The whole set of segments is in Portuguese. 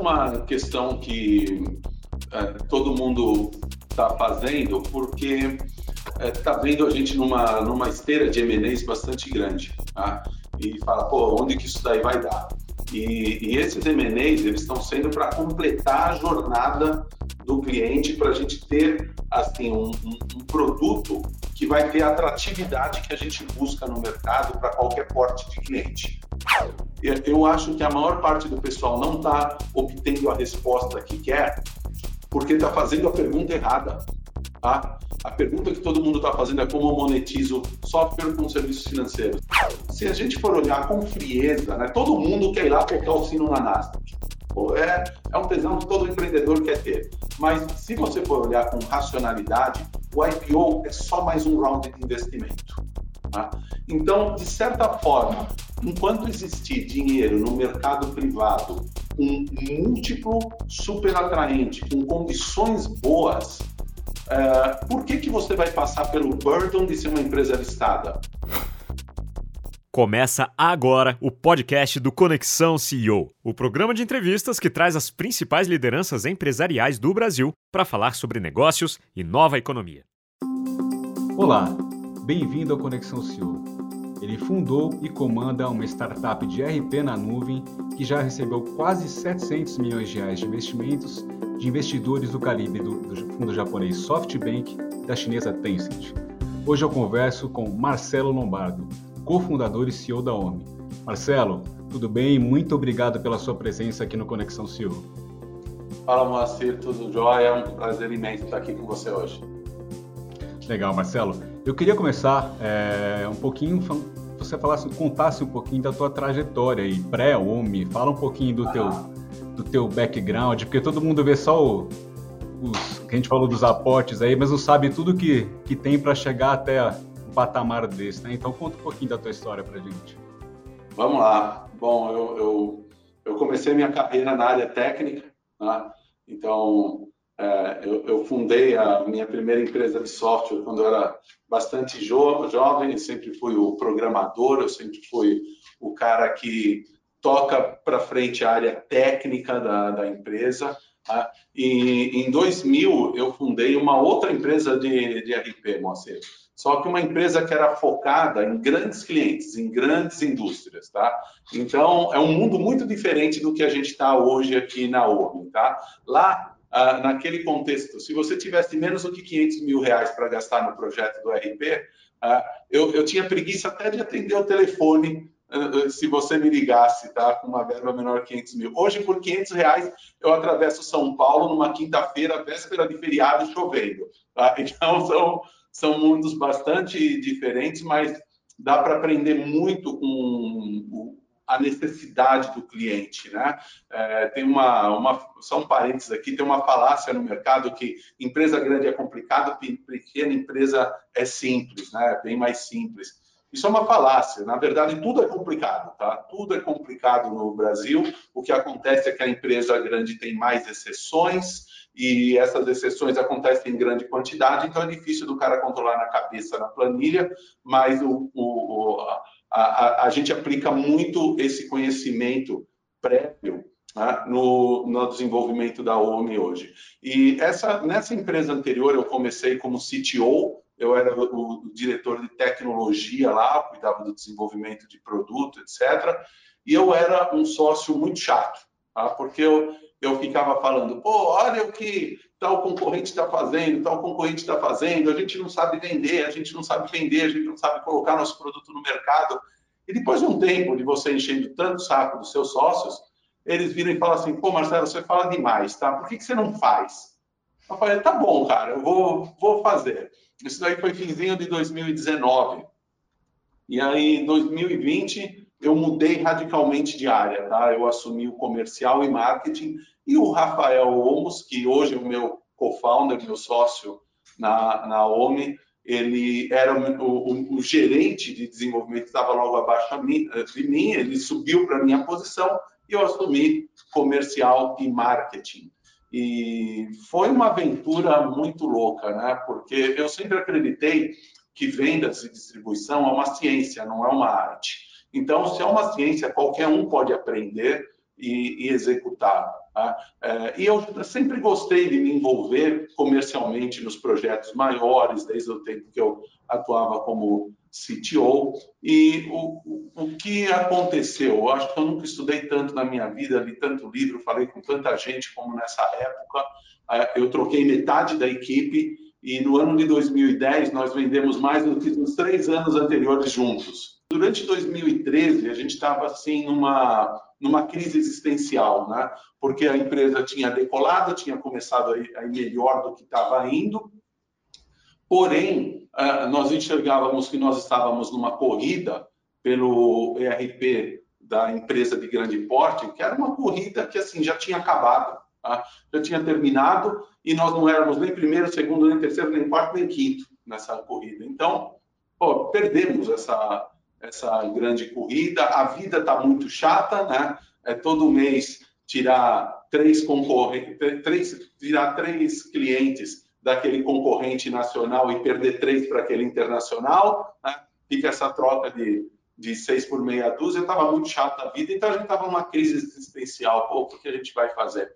uma questão que é, todo mundo está fazendo porque está é, vendo a gente numa, numa esteira de M&As bastante grande. Tá? E fala, pô, onde que isso daí vai dar? E, e esses M&As, eles estão sendo para completar a jornada do cliente para a gente ter assim um, um, um, produto que vai ter a atratividade que a gente busca no mercado para qualquer porte de cliente. Eu acho que a maior parte do pessoal não está obtendo a resposta que quer porque está fazendo a pergunta errada. Tá? A pergunta que todo mundo está fazendo é como eu monetizo software com serviços financeiros. Se a gente for olhar com frieza, né, todo mundo quer ir lá tocar o sino na Nasdaq. É, é um tesão que todo empreendedor quer ter. Mas se você for olhar com racionalidade, o IPO é só mais um round de investimento. Tá? Então, de certa forma, enquanto existir dinheiro no mercado privado, um múltiplo super atraente, com condições boas, uh, por que, que você vai passar pelo burden de ser uma empresa listada? Começa agora o podcast do Conexão CEO, o programa de entrevistas que traz as principais lideranças empresariais do Brasil para falar sobre negócios e nova economia. Olá, bem-vindo ao Conexão CEO. Ele fundou e comanda uma startup de RP na nuvem que já recebeu quase 700 milhões de reais de investimentos de investidores do calibre do, do fundo japonês SoftBank e da chinesa Tencent. Hoje eu converso com Marcelo Lombardo, cofundador e CEO da OMI. Marcelo, tudo bem? Muito obrigado pela sua presença aqui no Conexão CEO. Fala, Moacir, tudo jóia? É um prazer imenso estar aqui com você hoje. Legal, Marcelo. Eu queria começar é, um pouquinho, você falasse, contasse um pouquinho da tua trajetória aí, pré-OMI, fala um pouquinho do teu, do teu background, porque todo mundo vê só o, os, a gente falou dos aportes aí, mas não sabe tudo que, que tem para chegar até um patamar desse, né? Então conta um pouquinho da tua história para gente. Vamos lá. Bom, eu, eu, eu comecei minha carreira na área técnica, né? então eu, eu, fundei a minha primeira empresa de software quando eu era bastante jo jovem, sempre fui o programador, eu sempre fui o cara que toca para frente a área técnica da, da empresa. Tá? E em 2000 eu fundei uma outra empresa de, de RP, Moacir só que uma empresa que era focada em grandes clientes, em grandes indústrias, tá? Então, é um mundo muito diferente do que a gente está hoje aqui na ONU, tá? Lá, ah, naquele contexto, se você tivesse menos do que 500 mil reais para gastar no projeto do RP, ah, eu, eu tinha preguiça até de atender o telefone ah, se você me ligasse, tá? Com uma verba menor que 500 mil. Hoje, por 500 reais, eu atravesso São Paulo numa quinta-feira, véspera de feriado, chovendo. Tá? Então, são são mundos bastante diferentes, mas dá para aprender muito com a necessidade do cliente, né? É, tem uma, uma, só um parênteses aqui, tem uma falácia no mercado que empresa grande é complicado, pequena empresa é simples, né? Bem mais simples. Isso é uma falácia. Na verdade, tudo é complicado, tá? Tudo é complicado no Brasil. O que acontece é que a empresa grande tem mais exceções, e essas exceções acontecem em grande quantidade, então é difícil do cara controlar na cabeça, na planilha, mas o, o, a, a, a, gente aplica muito esse conhecimento prévio né, no, no, desenvolvimento da OMI hoje. E essa, nessa empresa anterior eu comecei como CTO, eu era o, o diretor de tecnologia lá, cuidava do desenvolvimento de produto, etc. E eu era um sócio muito chato, tá? porque eu eu ficava falando, pô, olha o que tal concorrente está fazendo, tal concorrente está fazendo, a gente não sabe vender, a gente não sabe vender, a gente não sabe colocar nosso produto no mercado. E depois de um tempo de você enchendo tanto saco dos seus sócios, eles viram e falam assim, pô, Marcelo, você fala demais, tá? Por que, que você não faz? Eu falei, tá bom, cara, eu vou, vou fazer. Isso daí foi finzinho de 2019. E aí, em 2020, eu mudei radicalmente de área, tá? Eu assumi o comercial e marketing e o Rafael Omos, que hoje é o meu co-founder, meu sócio na, na OMI, ele era o, o, o gerente de desenvolvimento, estava logo abaixo de mim, ele subiu para a minha posição e eu assumi comercial e marketing. E foi uma aventura muito louca, né? Porque eu sempre acreditei que vendas e distribuição é uma ciência, não é uma arte. Então, se é uma ciência, qualquer um pode aprender e, e executar. Tá? É, e eu sempre gostei de me envolver comercialmente nos projetos maiores, desde o tempo que eu atuava como CTO. E o, o que aconteceu? Eu acho que eu nunca estudei tanto na minha vida, li tanto livro, falei com tanta gente como nessa época. É, eu troquei metade da equipe e no ano de 2010 nós vendemos mais do que nos três anos anteriores juntos. Durante 2013 a gente estava assim numa numa crise existencial, né? Porque a empresa tinha decolado, tinha começado a ir, melhor do que estava indo, porém é, nós enxergávamos que nós estávamos numa corrida pelo ERP da empresa de grande porte, que era uma corrida que assim já tinha acabado, tá? já tinha terminado e nós não éramos nem primeiro, segundo, nem terceiro, nem quarto, nem quinto nessa corrida. Então, pô, perdemos essa essa grande corrida. A vida está muito chata, né? É todo mês tirar três concorrentes, três, tirar três clientes daquele concorrente nacional e perder três para aquele internacional, né? Fica essa troca de, de seis por meia dúzia. Estava muito chata a vida, então a gente estava numa crise existencial. Pô, o que a gente vai fazer?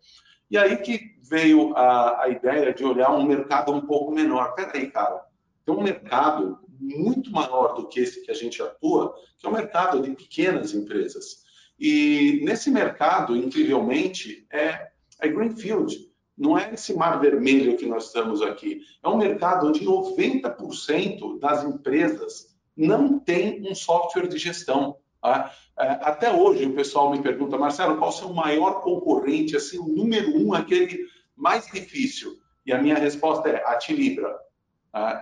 E aí que veio a, a ideia de olhar um mercado um pouco menor. Peraí, cara, tem um mercado muito maior do que esse que a gente atua, que é o mercado de pequenas empresas. E nesse mercado, incrivelmente, é, é Greenfield. Não é esse mar vermelho que nós estamos aqui. É um mercado onde 90% das empresas não tem um software de gestão. Tá? É, até hoje o pessoal me pergunta, Marcelo, qual o seu maior concorrente, assim, o número um, aquele mais difícil? E a minha resposta é a Tilibra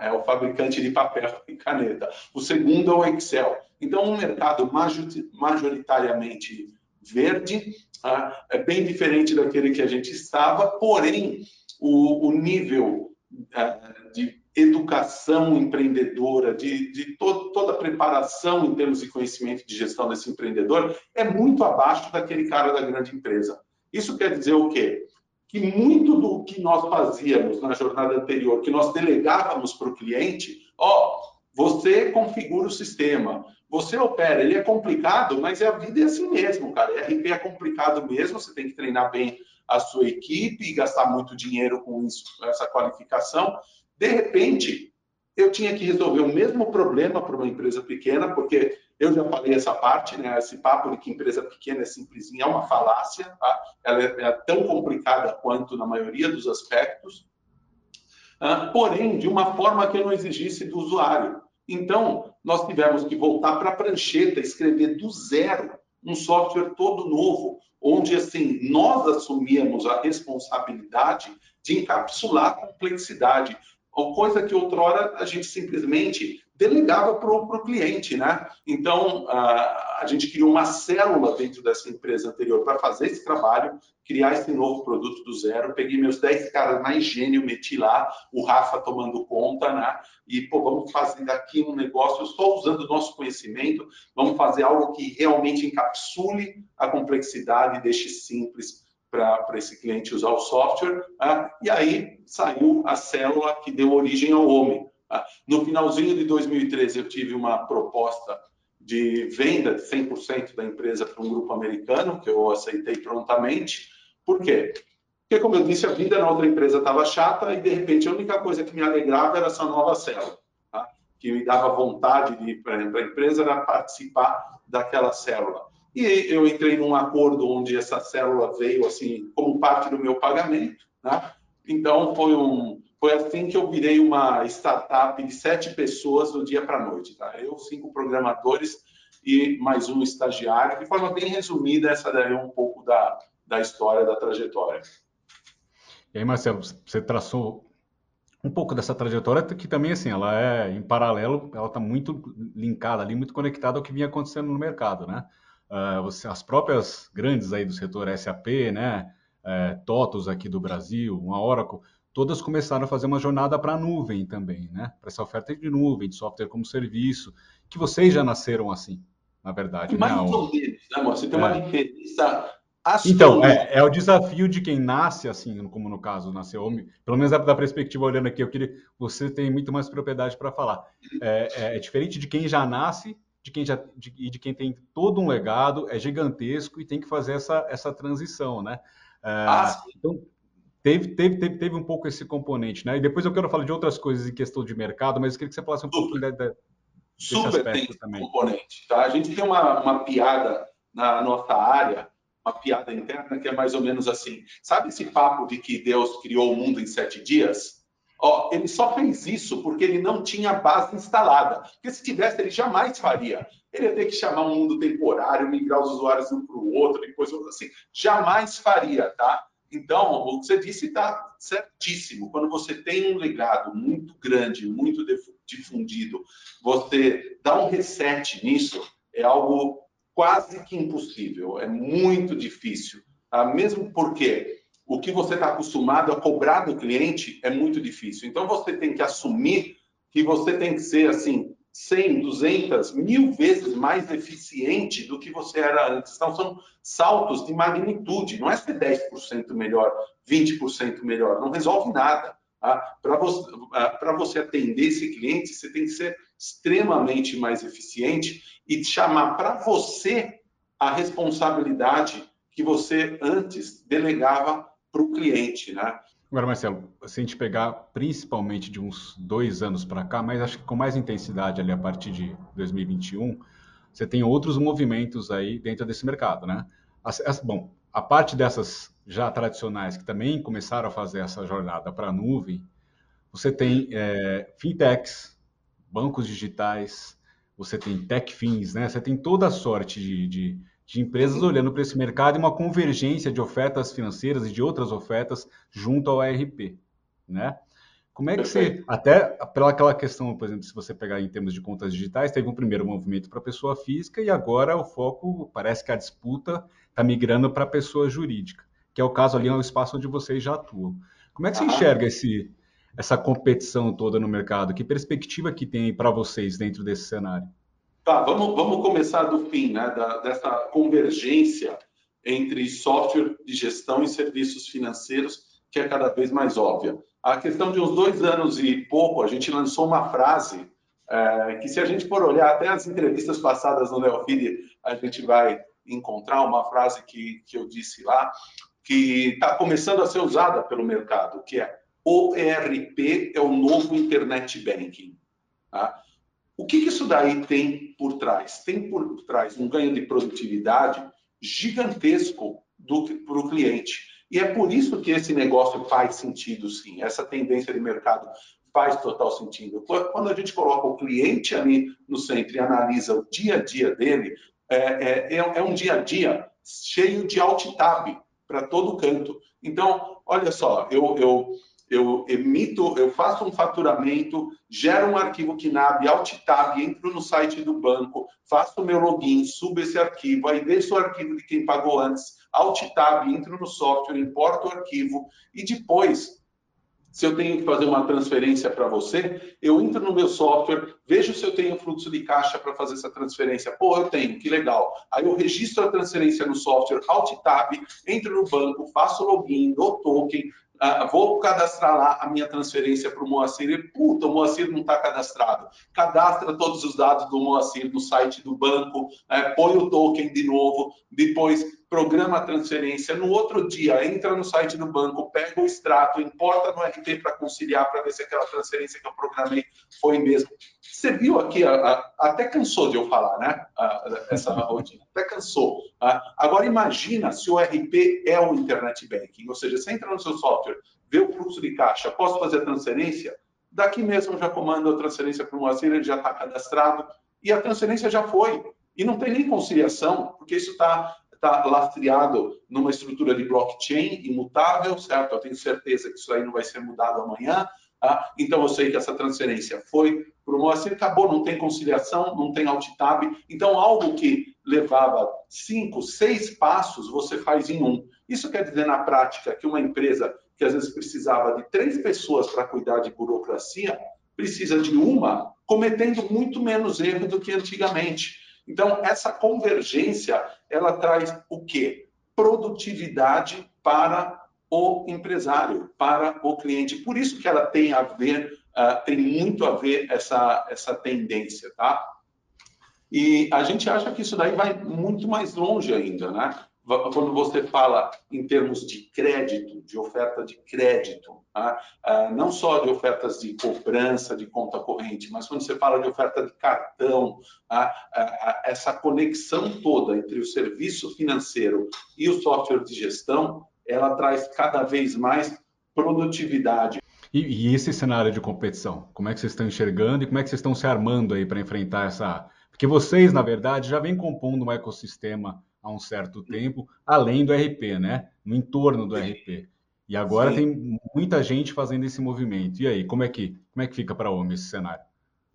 é o fabricante de papel e caneta. O segundo é o Excel. Então, um mercado majoritariamente verde, tá? é bem diferente daquele que a gente estava, porém, o, o nível é, de educação empreendedora, de, de todo, toda a preparação em termos de conhecimento de gestão desse empreendedor é muito abaixo daquele cara da grande empresa. Isso quer dizer o quê? que muito do que nós fazíamos na jornada anterior, que nós delegávamos para o cliente, ó, você configura o sistema, você opera, ele é complicado, mas a vida é assim mesmo, cara. RP é complicado mesmo, você tem que treinar bem a sua equipe e gastar muito dinheiro com isso, essa qualificação. De repente, eu tinha que resolver o mesmo problema para uma empresa pequena, porque eu já falei essa parte, né? Esse papo de que empresa pequena é simplesinha é uma falácia, tá? Ela é, é tão complicada quanto na maioria dos aspectos, uh, porém, de uma forma que não exigisse do usuário. Então, nós tivemos que voltar para a prancheta, escrever do zero um software todo novo, onde assim nós assumíamos a responsabilidade de encapsular a complexidade, coisa que outrora a gente simplesmente delegava para o cliente, né? Então, a, a gente criou uma célula dentro dessa empresa anterior para fazer esse trabalho, criar esse novo produto do zero. Peguei meus 10 caras mais gênio, meti lá, o Rafa tomando conta, né? E, pô, vamos fazer daqui um negócio, estou usando o nosso conhecimento, vamos fazer algo que realmente encapsule a complexidade e deixe simples para esse cliente usar o software. Né? E aí saiu a célula que deu origem ao homem. No finalzinho de 2013, eu tive uma proposta de venda de 100% da empresa para um grupo americano, que eu aceitei prontamente. Por quê? Porque, como eu disse, a vida na outra empresa estava chata e, de repente, a única coisa que me alegrava era essa nova célula. Tá? Que me dava vontade de ir para a empresa era participar daquela célula. E eu entrei num acordo onde essa célula veio assim como parte do meu pagamento, né? Então foi um foi assim que eu virei uma startup de sete pessoas do dia para a noite, tá? Eu cinco programadores e mais um estagiário. De forma bem resumida, essa daí é um pouco da, da história, da trajetória. E aí, Marcelo, você traçou um pouco dessa trajetória que também, assim, ela é em paralelo, ela está muito linkada ali, muito conectada ao que vinha acontecendo no mercado, né? Uh, você, as próprias grandes aí do setor SAP, né, é, TOTOS aqui do Brasil, uma Oracle, todas começaram a fazer uma jornada para a nuvem também, né? Para essa oferta de nuvem, de software como serviço, que vocês já nasceram assim, na verdade. Mais né? ou menos, né, Você tem é. uma diferença então, é, é, o desafio de quem nasce assim, como no caso nasceu homem, pelo menos da perspectiva olhando aqui, eu queria, você tem muito mais propriedade para falar. É, é, é, diferente de quem já nasce de quem já de, de quem tem todo um legado, é gigantesco e tem que fazer essa, essa transição, né? É, ah, então, teve, teve, teve, teve um pouco esse componente, né? E depois eu quero falar de outras coisas em questão de mercado, mas eu queria que você falasse um pouquinho da, da, Super tem também. componente, tá? A gente tem uma, uma piada na nossa área, uma piada interna que é mais ou menos assim. Sabe esse papo de que Deus criou o mundo em sete dias? Ó, ele só fez isso porque ele não tinha base instalada. Porque se tivesse, ele jamais faria. Ele ia ter que chamar um mundo temporário, migrar os usuários um para o outro, depois assim. Jamais faria, tá? Então, o que você disse está certíssimo. Quando você tem um legado muito grande, muito difundido, você dá um reset nisso, é algo quase que impossível. É muito difícil. Tá? Mesmo porque o que você está acostumado a cobrar do cliente é muito difícil. Então você tem que assumir que você tem que ser assim 100, 200, mil vezes mais eficiente do que você era antes. Então são saltos de magnitude. Não é ser 10% melhor, 20% melhor. Não resolve nada. Tá? Para você, você atender esse cliente, você tem que ser extremamente mais eficiente e chamar para você a responsabilidade que você antes delegava para o cliente, né? Agora, Marcelo, se a gente pegar principalmente de uns dois anos para cá, mas acho que com mais intensidade ali a partir de 2021, você tem outros movimentos aí dentro desse mercado, né? As, as, bom, a parte dessas já tradicionais que também começaram a fazer essa jornada para a nuvem, você tem é, fintechs, bancos digitais, você tem tech fins, né? Você tem toda a sorte de, de de empresas olhando para esse mercado e uma convergência de ofertas financeiras e de outras ofertas junto ao ERP, né? Como é que você, até pela aquela questão, por exemplo, se você pegar em termos de contas digitais, teve um primeiro movimento para a pessoa física e agora o foco, parece que a disputa está migrando para a pessoa jurídica, que é o caso ali, é o espaço onde vocês já atuam. Como é que você enxerga esse, essa competição toda no mercado? Que perspectiva que tem para vocês dentro desse cenário? Tá, vamos, vamos começar do fim, né? Da, dessa convergência entre software de gestão e serviços financeiros, que é cada vez mais óbvia. A questão de uns dois anos e pouco, a gente lançou uma frase é, que, se a gente for olhar até as entrevistas passadas no Neofeed, a gente vai encontrar uma frase que, que eu disse lá, que está começando a ser usada pelo mercado, que é o ERP é o novo Internet Banking. Tá? O que, que isso daí tem por trás? Tem por trás um ganho de produtividade gigantesco para o cliente. E é por isso que esse negócio faz sentido, sim. Essa tendência de mercado faz total sentido. Quando a gente coloca o cliente ali no centro e analisa o dia a dia dele, é, é, é, é um dia a dia cheio de alt tab para todo canto. Então, olha só, eu, eu eu emito, eu faço um faturamento, gero um arquivo KNAB, alt tab, entro no site do banco, faço o meu login, subo esse arquivo, aí desço o arquivo de quem pagou antes, alt tab, entro no software, importo o arquivo e depois se eu tenho que fazer uma transferência para você, eu entro no meu software, vejo se eu tenho fluxo de caixa para fazer essa transferência. Pô, eu tenho, que legal. Aí eu registro a transferência no software, Alt Tab, entro no banco, faço login, dou token, ah, vou cadastrar lá a minha transferência para o Moacir. E, puta, o Moacir não está cadastrado. Cadastra todos os dados do Moacir no site do banco, é, põe o token de novo, depois programa a transferência. No outro dia, entra no site do banco, pega o extrato, importa no RP para conciliar, para ver se aquela transferência que eu programei foi mesmo. Você viu aqui, a, a, até cansou de eu falar, né? A, essa rotina, até cansou. Tá? Agora imagina se o RP é o Internet Banking, ou seja, você entra no seu software, vê o fluxo de caixa, posso fazer a transferência, daqui mesmo já comanda a transferência para o Moacir, ele já está cadastrado, e a transferência já foi. E não tem nem conciliação, porque isso está tá lastreado numa estrutura de blockchain imutável, certo? Eu tenho certeza que isso aí não vai ser mudado amanhã. Tá? Então, eu sei que essa transferência foi para o Moacir, acabou, não tem conciliação, não tem alt tab. Então, algo que levava cinco, seis passos, você faz em um. Isso quer dizer, na prática, que uma empresa que às vezes precisava de três pessoas para cuidar de burocracia, precisa de uma, cometendo muito menos erro do que antigamente. Então, essa convergência, ela traz o quê? Produtividade para o empresário, para o cliente. Por isso que ela tem a ver, uh, tem muito a ver essa, essa tendência, tá? E a gente acha que isso daí vai muito mais longe ainda, né? Quando você fala em termos de crédito, de oferta de crédito, tá? Ah, não só de ofertas de cobrança de conta corrente, mas quando você fala de oferta de cartão, tá? essa conexão toda entre o serviço financeiro e o software de gestão, ela traz cada vez mais produtividade. E, e esse cenário de competição, como é que vocês estão enxergando e como é que vocês estão se armando aí para enfrentar essa? Porque vocês, na verdade, já vêm compondo um ecossistema há um certo tempo, além do RP, né? No entorno do RP. E agora Sim. tem muita gente fazendo esse movimento. E aí, como é que, como é que fica para a OMI esse cenário?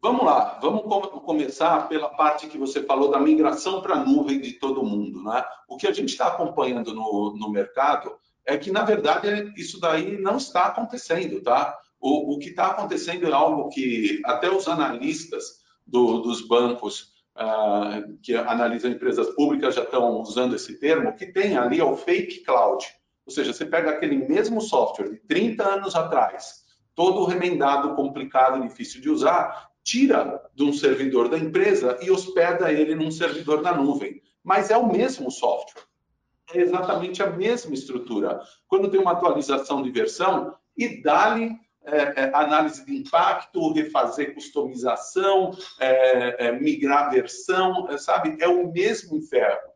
Vamos lá, vamos começar pela parte que você falou da migração para a nuvem de todo mundo. Né? O que a gente está acompanhando no, no mercado é que, na verdade, isso daí não está acontecendo. Tá? O, o que está acontecendo é algo que até os analistas do, dos bancos que analisam empresas públicas já estão usando esse termo, que tem ali é o fake cloud. Ou seja, você pega aquele mesmo software de 30 anos atrás, todo remendado, complicado, difícil de usar, tira de um servidor da empresa e hospeda ele num servidor da nuvem. Mas é o mesmo software. É exatamente a mesma estrutura. Quando tem uma atualização de versão, e dá-lhe é, é, análise de impacto, refazer customização, é, é migrar versão, é, sabe? É o mesmo inferno.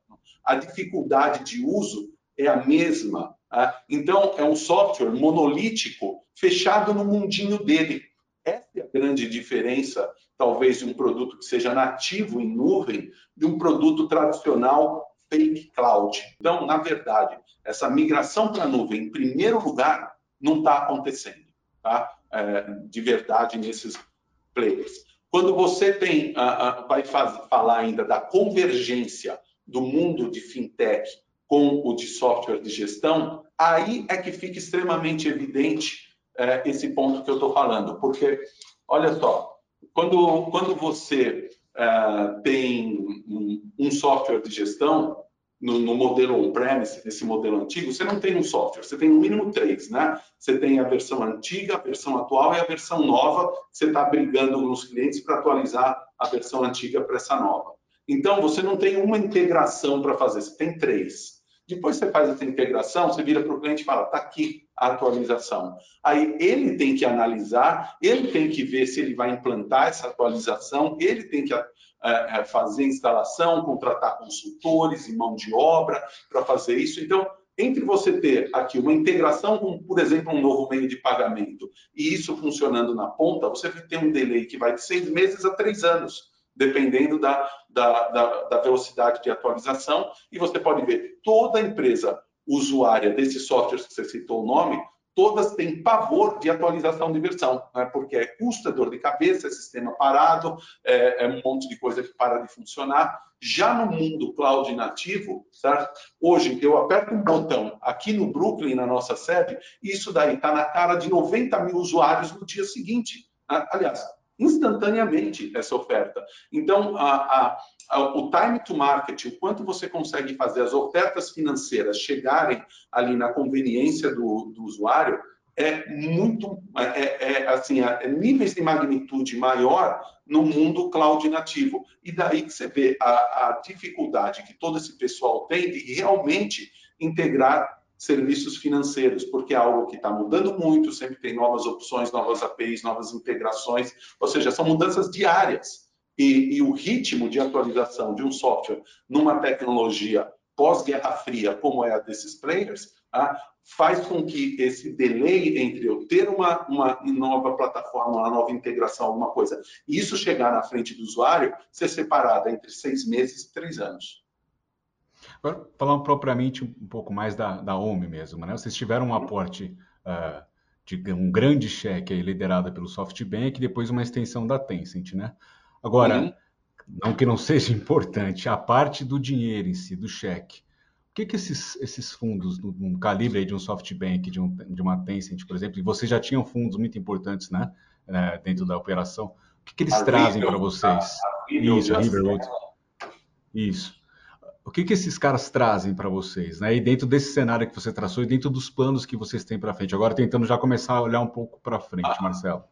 A dificuldade de uso é a mesma. Tá? Então, é um software monolítico fechado no mundinho dele. Essa é a grande diferença, talvez, de um produto que seja nativo em nuvem de um produto tradicional fake cloud. Então, na verdade, essa migração para a nuvem, em primeiro lugar, não está acontecendo tá? É, de verdade nesses players. Quando você tem, vai falar ainda da convergência do mundo de fintech com o de software de gestão, aí é que fica extremamente evidente é, esse ponto que eu estou falando, porque olha só, quando, quando você é, tem um, um software de gestão, no, no modelo on-premise, nesse modelo antigo, você não tem um software, você tem no mínimo três, né? Você tem a versão antiga, a versão atual e a versão nova, você está brigando com os clientes para atualizar a versão antiga para essa nova. Então, você não tem uma integração para fazer, você tem três. Depois você faz essa integração, você vira para o cliente e fala, está aqui a atualização. Aí ele tem que analisar, ele tem que ver se ele vai implantar essa atualização, ele tem que fazer instalação, contratar consultores e mão de obra para fazer isso. Então, entre você ter aqui uma integração com, por exemplo, um novo meio de pagamento e isso funcionando na ponta, você vai ter um delay que vai de seis meses a três anos, dependendo da, da, da, da velocidade de atualização. E você pode ver toda empresa usuária desses softwares que você citou o nome, todas têm pavor de atualização de versão, né? porque é custo, é dor de cabeça, é sistema parado, é, é, um monte de coisa que para de funcionar. Já no mundo cloud nativo, certo? hoje eu aperto um botão aqui no Brooklyn, na nossa sede, isso daí está na cara de 90 mil usuários no dia seguinte. Né? Aliás, instantaneamente essa oferta. Então, a, a, o time to market, o quanto você consegue fazer as ofertas financeiras chegarem ali na conveniência do, do usuário, é muito, é, é assim, é níveis de magnitude maior no mundo cloud nativo. E daí que você vê a, a dificuldade que todo esse pessoal tem de realmente integrar serviços financeiros, porque é algo que está mudando muito, sempre tem novas opções, novas APIs, novas integrações, ou seja, são mudanças diárias. E, e o ritmo de atualização de um software numa tecnologia pós-Guerra Fria, como é a desses players, tá? faz com que esse delay entre eu ter uma, uma nova plataforma, uma nova integração, alguma coisa, e isso chegar na frente do usuário, ser separado entre seis meses e três anos. Agora, falando propriamente um pouco mais da, da OMI mesmo, né? Vocês tiveram um aporte uh, de um grande cheque aí, liderado pelo SoftBank e depois uma extensão da Tencent, né? Agora, uhum. não que não seja importante, a parte do dinheiro em si, do cheque, o que, que esses, esses fundos, no, calibre de um SoftBank, de, um, de uma Tencent, por exemplo, e vocês já tinham fundos muito importantes, né, né dentro da operação, o que, que eles a trazem para vocês? A, a Isso, a Riverwood. Isso o que, que esses caras trazem para vocês, né? E dentro desse cenário que você traçou e dentro dos planos que vocês têm para frente. Agora tentando já começar a olhar um pouco para frente, ah, Marcelo.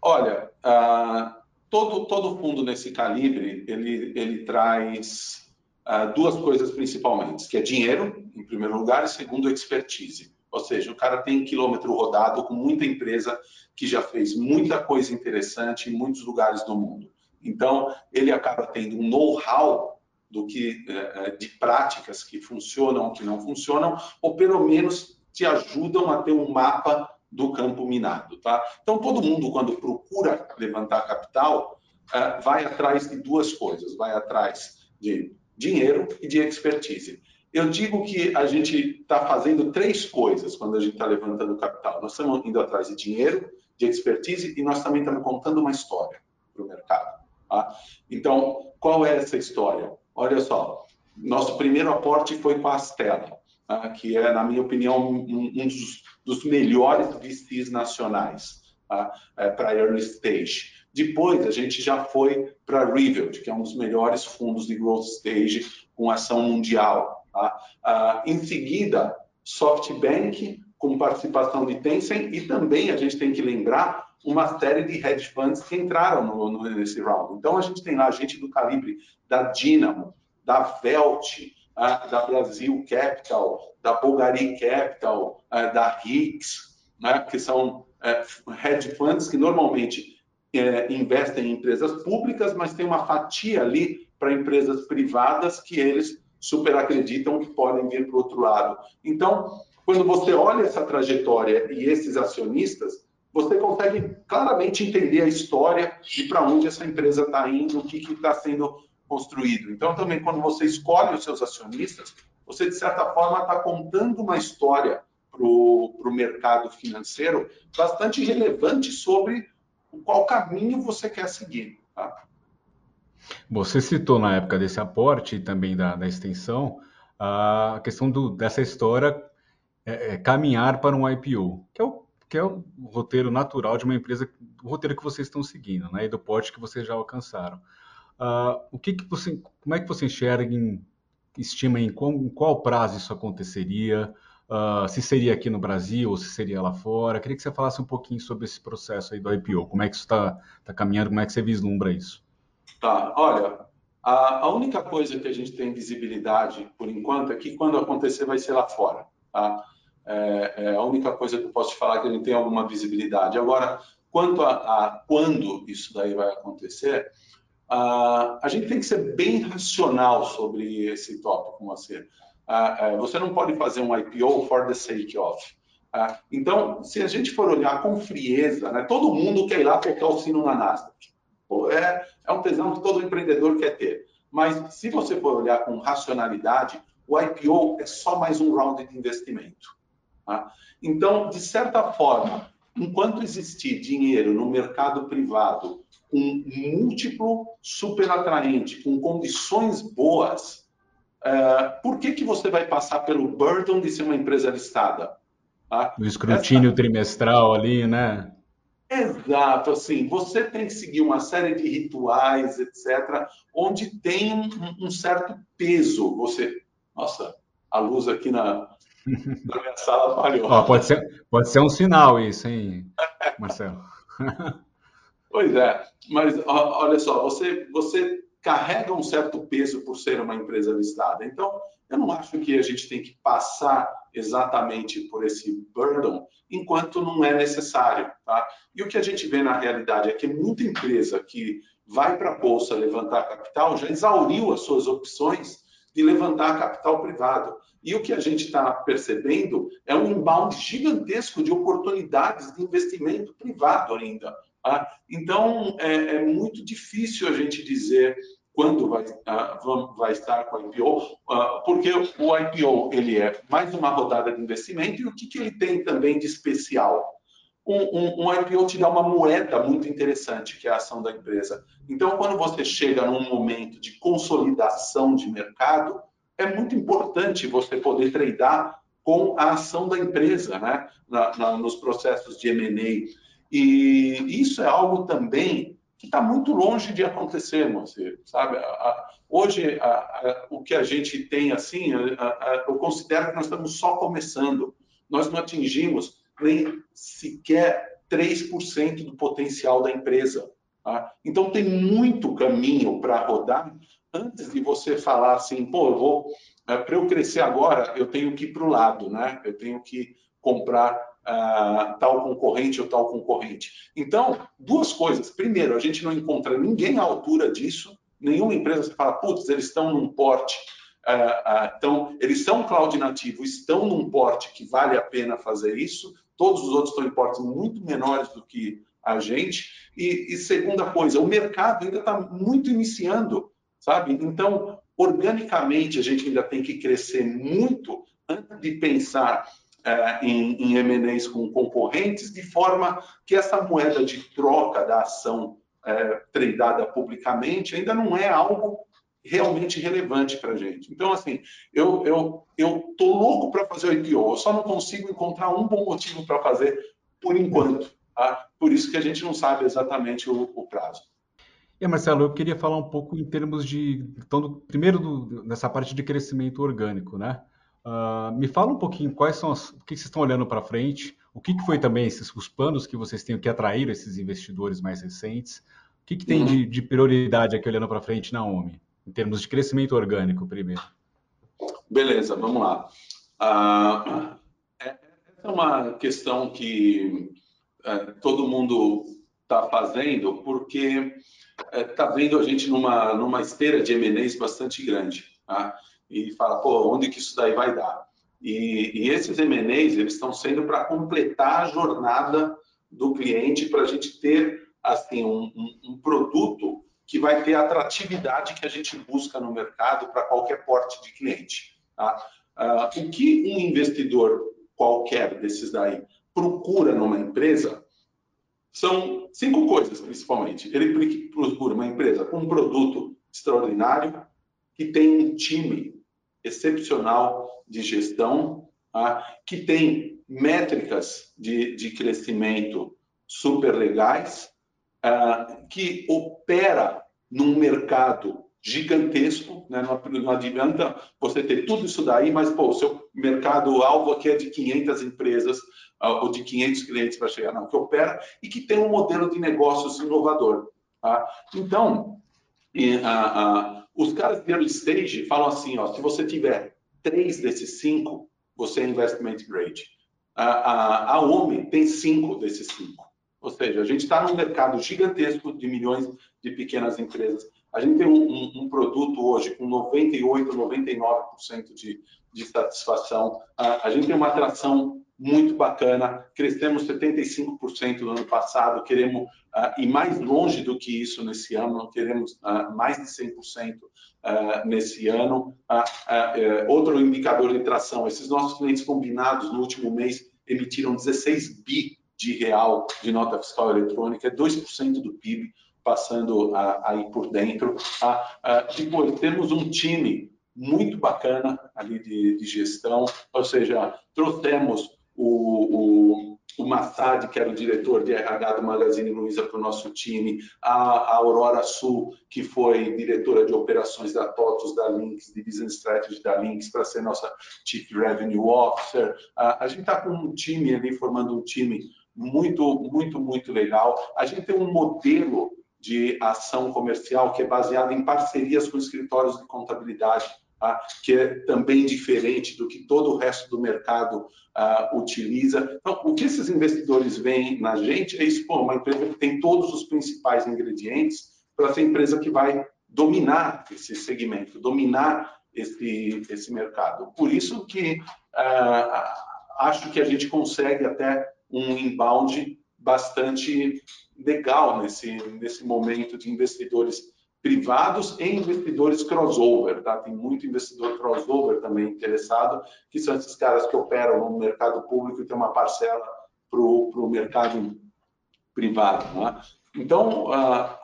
Olha, uh, todo, todo fundo nesse calibre, ele, ele traz uh, duas coisas principalmente, que é dinheiro, em primeiro lugar, e segundo, expertise. Ou seja, o cara tem quilômetro rodado com muita empresa que já fez muita coisa interessante em muitos lugares do mundo. Então, ele acaba tendo um know-how do que uh, de práticas que funcionam, que não funcionam, ou pelo menos te ajudam a ter um mapa do campo minado, tá? Então todo mundo quando procura levantar capital é, vai atrás de duas coisas, vai atrás de dinheiro e de expertise. Eu digo que a gente está fazendo três coisas quando a gente está levantando capital. Nós estamos indo atrás de dinheiro, de expertise e nós também estamos contando uma história para o mercado. Tá? Então, qual é essa história? Olha só, nosso primeiro aporte foi com a Astela, tá? que é, na minha opinião, um, um dos dos melhores VCs nacionais tá? é, para early stage. Depois, a gente já foi para Revealed, que é um dos melhores fundos de growth stage com ação mundial. Tá? Ah, em seguida, SoftBank, com participação de Tencent, e também a gente tem que lembrar uma série de hedge funds que entraram no, no, nesse round. Então, a gente tem lá gente do calibre da Dynamo, da Velt, uh, da Brasil Capital, da Bulgari Capital, uh, da Hicks, né, que são uh, hedge funds que normalmente uh, investem em empresas públicas, mas tem uma fatia ali para empresas privadas que eles super acreditam que podem vir para o outro lado. Então, quando você olha essa trajetória e esses acionistas, você consegue claramente entender a história de para onde essa empresa está indo, o que está sendo construído. Então, também, quando você escolhe os seus acionistas, você, de certa forma, está contando uma história para o mercado financeiro bastante relevante sobre qual caminho você quer seguir. Tá? Você citou na época desse aporte e também da, da extensão a questão do, dessa história é, é, caminhar para um IPO, que é, o, que é o roteiro natural de uma empresa, o roteiro que vocês estão seguindo, né, e do porte que vocês já alcançaram. Uh, o que, que você, como é que você enxerga, em, estima em qual, em qual prazo isso aconteceria? Uh, se seria aqui no Brasil ou se seria lá fora? Queria que você falasse um pouquinho sobre esse processo aí do IPO. Como é que isso está tá caminhando? Como é que você vislumbra isso? Tá, olha, a, única coisa que a gente tem visibilidade por enquanto é que quando acontecer vai ser lá fora. Tá? É, é a única coisa que eu posso te falar que a gente tem alguma visibilidade. Agora, quanto a, a quando isso daí vai acontecer, Uh, a gente tem que ser bem racional sobre esse tópico, Moacir. Uh, uh, você não pode fazer um IPO for the sake of. Então, se a gente for olhar com frieza, né, todo mundo quer ir lá tocar o sino na Nasdaq. É, é um tesão que todo empreendedor quer ter. Mas se você for olhar com racionalidade, o IPO é só mais um round de investimento. Tá? Então, de certa forma, enquanto existir dinheiro no mercado privado com múltiplo super atraente, com condições boas, é, por que, que você vai passar pelo burden de ser uma empresa listada? Tá? O escrutínio Essa... trimestral ali, né? Exato, assim, você tem que seguir uma série de rituais, etc., onde tem um, um certo peso. Você, nossa, a luz aqui na, falhou. Ó, pode, ser, pode ser um sinal isso, hein, Marcelo? Pois é, mas olha só, você, você carrega um certo peso por ser uma empresa listada. Então, eu não acho que a gente tem que passar exatamente por esse burden enquanto não é necessário. Tá? E o que a gente vê na realidade é que muita empresa que vai para a bolsa levantar capital já exauriu as suas opções de levantar capital privado. E o que a gente está percebendo é um inbound gigantesco de oportunidades de investimento privado ainda. Ah, então, é, é, muito difícil a gente dizer quando vai, ah, vai estar com o IPO, ah, porque o IPO ele é mais uma rodada de investimento e o que, que ele tem também de especial? Um, um, um, IPO te dá uma moeda muito interessante, que é a ação da empresa. Então, quando você chega num momento de consolidação de mercado, é muito importante você poder tradear com a ação da empresa, né? Na, na, nos processos de M&A. E isso é algo também que está muito longe de acontecer, você sabe? Hoje, o que a gente tem assim, eu considero que nós estamos só começando. Nós não atingimos nem sequer 3% do potencial da empresa. Tá? Então, tem muito caminho para rodar antes de você falar assim, pô, eu vou, é, para eu crescer agora, eu tenho que ir para o lado, né? Eu tenho que comprar uh, tal concorrente ou tal concorrente. Então, duas coisas. Primeiro, a gente não encontra ninguém à altura disso, nenhuma empresa que fala, putz, eles estão num porte, uh, então, eles são cloud nativo, estão num porte que vale a pena fazer isso, todos os outros estão em portes muito menores do que a gente. E, e segunda coisa, o mercado ainda está muito iniciando, sabe? Então, organicamente, a gente ainda tem que crescer muito antes de pensar é, em, em M&As com concorrentes, de forma que essa moeda de troca da ação é, publicamente ainda não é algo realmente relevante para a gente. Então, assim, eu eu eu tô louco para fazer o IPO, eu só não consigo encontrar um bom motivo para fazer por enquanto. Tá? Por isso que a gente não sabe exatamente o, o prazo. E, Marcelo, eu queria falar um pouco em termos de, então, do, primeiro do, nessa parte de crescimento orgânico, né? Uh, me fala um pouquinho quais são as, o que vocês estão olhando para frente, o que, que foi também esses, os planos que vocês têm que atrair esses investidores mais recentes, o que, que tem uhum. de, de, prioridade aqui olhando para frente na OMI, em termos de crescimento orgânico primeiro? Beleza, vamos lá. Uh, essa é uma questão que uh, todo mundo está fazendo, porque está vendo a gente numa, numa esteira de M&As bastante grande. Tá? e fala, pô, onde que isso daí vai dar? E, e esses M&As, eles estão sendo para completar a jornada do cliente, para a gente ter, assim, um, um, um, produto que vai ter a atratividade que a gente busca no mercado para qualquer porte de cliente. Tá? Uh, o que um investidor qualquer desses daí procura numa empresa são cinco coisas, principalmente. Ele procura uma empresa com um produto extraordinário, que tem um time excepcional de gestão, tá? que tem métricas de, de crescimento super legais, uh, que opera num mercado gigantesco, né? não, não adianta você ter tudo isso daí, mas pô, o seu mercado-alvo aqui é de 500 empresas uh, ou de 500 clientes para chegar, não, que opera e que tem um modelo de negócios inovador. Tá? Então, e, uh, os caras de early stage falam assim, ó, se você tiver três desses cinco, você é investment grade. A, a, a OMI tem cinco desses cinco. Ou seja, a gente está num mercado gigantesco de milhões de pequenas empresas. A gente tem um, um, um produto hoje com 98, 99% de, de satisfação. A, a gente tem uma atração muito bacana. Crescemos 75% no ano passado, queremos uh, ir mais longe do que isso nesse ano, queremos uh, mais de 100% uh, nesse ano. Uh, outro indicador de tração, esses nossos clientes combinados no último mês emitiram 16 bi de real de nota fiscal eletrônica, é 2% do PIB passando aí por dentro. depois, temos um time muito bacana ali de, de gestão, ou seja, trouxemos o, o, o Massad, que era o diretor de RH do Magazine Luiza para o nosso time, a, a, Aurora Sul, que foi diretora de operações da TOTUS, da Links, de Business Strategy da Links, para ser nossa Chief Revenue Officer. A, a gente está com um time ali, formando um time muito, muito, muito legal. A gente tem um modelo de ação comercial que é baseado em parcerias com escritórios de contabilidade tá? que é também diferente do que todo o resto do mercado uh, utiliza. Então, o que esses investidores veem na gente é isso, pô, uma empresa que tem todos os principais ingredientes para ser empresa que vai dominar esse segmento, dominar esse, esse mercado. Por isso que uh, acho que a gente consegue até um inbound bastante legal nesse, nesse momento de investidores privados e investidores crossover, tá? Tem muito investidor crossover também interessado, que são esses caras que operam no mercado público e tem uma parcela para o mercado privado, né? Então, uh,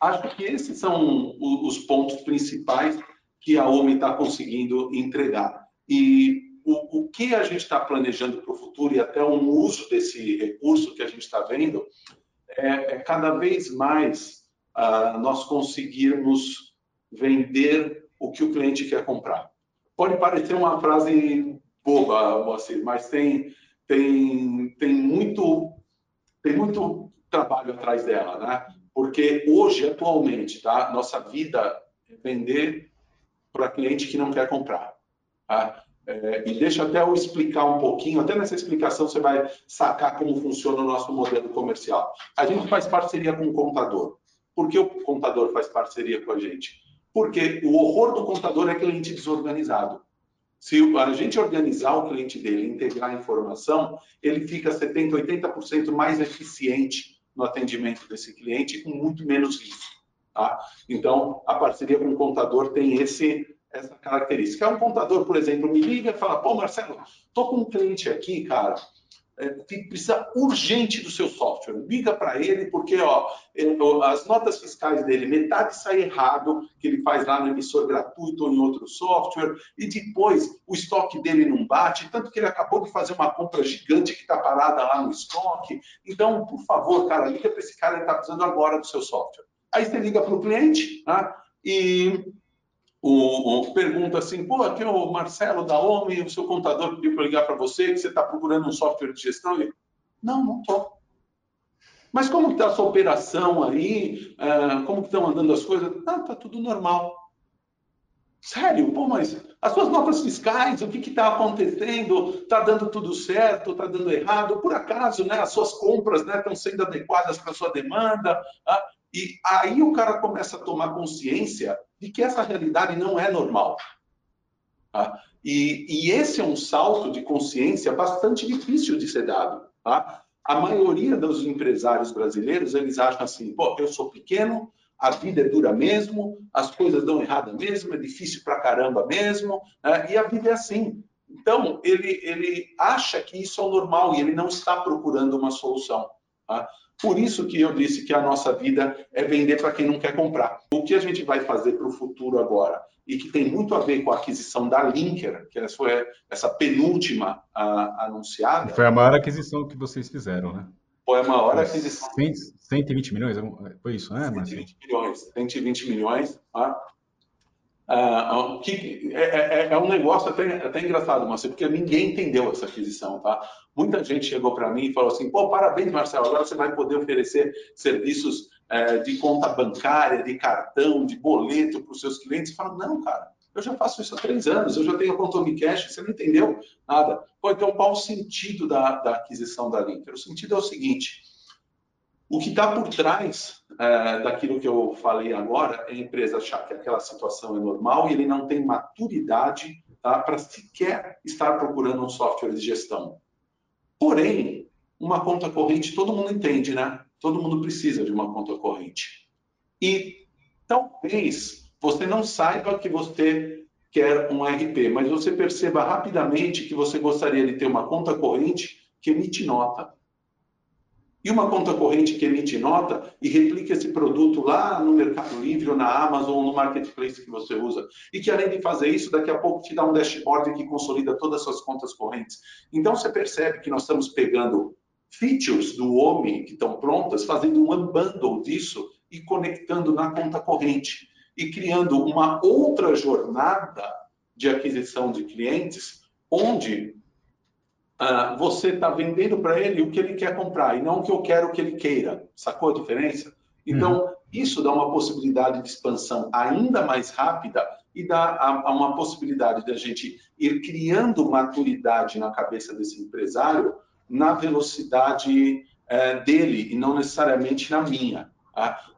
acho que esses são os pontos principais que a OMI está conseguindo entregar. E o, o que a gente está planejando para o futuro e até um uso desse recurso que a gente está vendo é, é cada vez mais uh, nós conseguirmos vender o que o cliente quer comprar. Pode parecer uma frase boba, Moacir, mas tem, tem, tem, muito, tem muito trabalho atrás dela, né? Porque hoje, atualmente, tá? nossa vida é vender para cliente que não quer comprar. Tá? É, e deixa até eu explicar um pouquinho, até nessa explicação você vai sacar como funciona o nosso modelo comercial. A gente faz parceria com o contador. Por que o contador faz parceria com a gente? Porque o horror do contador é cliente desorganizado. Se a gente organizar o cliente dele, integrar a informação, ele fica 70%, 80% mais eficiente no atendimento desse cliente com muito menos risco. Tá? Então, a parceria com o contador tem esse essa característica. É um contador, por exemplo, me liga e fala: pô, Marcelo, tô com um cliente aqui, cara, é, precisa urgente do seu software. Liga para ele, porque ó, as notas fiscais dele, metade sai errado, que ele faz lá no emissor gratuito ou em outro software, e depois o estoque dele não bate, tanto que ele acabou de fazer uma compra gigante que está parada lá no estoque. Então, por favor, cara, liga para esse cara, ele está precisando agora do seu software. Aí você liga para o cliente tá? e o, o, pergunta assim, pô, aqui é o Marcelo da OMI, o seu contador pediu para ligar para você, que você está procurando um software de gestão. E, não, não estou. Mas como está a sua operação aí? Uh, como estão andando as coisas? Ah, está tudo normal. Sério? Pô, mas as suas notas fiscais, o que está acontecendo? Está dando tudo certo? Está dando errado? Por acaso, né? As suas compras estão né, sendo adequadas para a sua demanda? Ah, e aí o cara começa a tomar consciência de que essa realidade não é normal. Tá? E, e, esse é um salto de consciência bastante difícil de ser dado. Tá? A maioria dos empresários brasileiros, eles acham assim, pô, eu sou pequeno, a vida é dura mesmo, as coisas dão errada mesmo, é difícil pra caramba mesmo, né? e a vida é assim. Então, ele, ele acha que isso é o normal e ele não está procurando uma solução. Tá? Por isso que eu disse que a nossa vida é vender para quem não quer comprar. O que a gente vai fazer para o futuro agora, e que tem muito a ver com a aquisição da Linker, que essa foi essa penúltima a, anunciada. Foi a maior aquisição que vocês fizeram, né? Foi a maior aquisição. 120 milhões? Foi isso, né, Marcelo? 120 milhões. 120 milhões. Tá? Uh, que é, é, é, é, um negócio até, até engraçado, Marcelo, porque ninguém entendeu essa aquisição, tá? Muita gente chegou para mim e falou assim, pô, parabéns, Marcelo, agora você vai poder oferecer serviços é, de conta bancária, de cartão, de boleto para os seus clientes. Fala, não, cara, eu já faço isso há três anos, eu já tenho a conta Cash, você não entendeu nada. Pô, então qual o sentido da, da aquisição da Linker? O sentido é o seguinte, o que está por trás é, daquilo que eu falei agora é a empresa achar que aquela situação é normal e ele não tem maturidade tá, para sequer estar procurando um software de gestão. Porém, uma conta corrente todo mundo entende, né? Todo mundo precisa de uma conta corrente. E talvez você não saiba que você quer um RP, mas você perceba rapidamente que você gostaria de ter uma conta corrente que emite nota e uma conta corrente que emite nota e replica esse produto lá no Mercado Livre ou na Amazon ou no Marketplace que você usa. E que além de fazer isso, daqui a pouco te dá um dashboard que consolida todas as suas contas correntes. Então você percebe que nós estamos pegando features do homem que estão prontas, fazendo um unbundle disso e conectando na conta corrente e criando uma outra jornada de aquisição de clientes, onde uh, você está vendendo para ele o que ele quer comprar e não o que eu quero que ele queira. Sacou a diferença? Então, uhum. isso dá uma possibilidade de expansão ainda mais rápida e dá a, a uma possibilidade da gente ir criando maturidade na cabeça desse empresário na velocidade é, dele e não necessariamente na minha.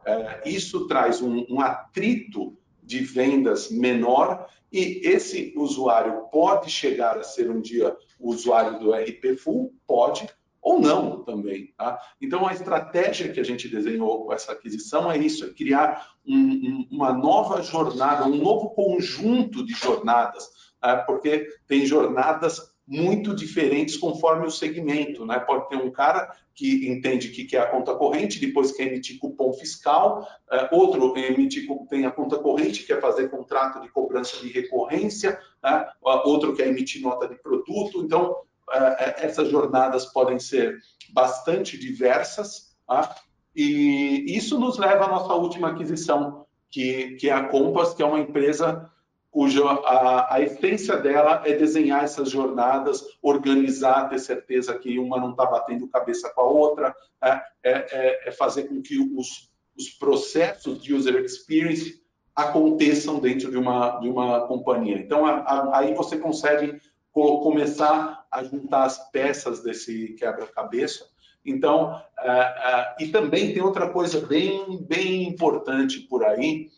É, isso traz um, um atrito de vendas menor e esse usuário pode chegar a ser um dia o usuário do RP Full? Pode, ou não também. Tá? Então, a estratégia que a gente desenhou com essa aquisição é isso, é criar um, um, uma nova jornada, um novo conjunto de jornadas, tá? porque tem jornadas muito diferentes conforme o segmento. Né? Pode ter um cara que entende que quer a conta corrente, depois quer emitir cupom fiscal, uh, outro emitir, tem a conta corrente, quer fazer contrato de cobrança de recorrência, né? outro quer emitir nota de produto. Então, uh, essas jornadas podem ser bastante diversas, tá? e isso nos leva à nossa última aquisição, que, que é a Compass, que é uma empresa cuja a, a essência dela é desenhar essas jornadas, organizar, ter certeza que uma não está batendo cabeça com a outra, é, é, é, é fazer com que os, os processos de user experience aconteçam dentro de uma, de uma companhia. Então, a, a, aí você consegue começar a juntar as peças desse quebra-cabeça. Então, é, é, e também tem outra coisa bem, bem importante por aí,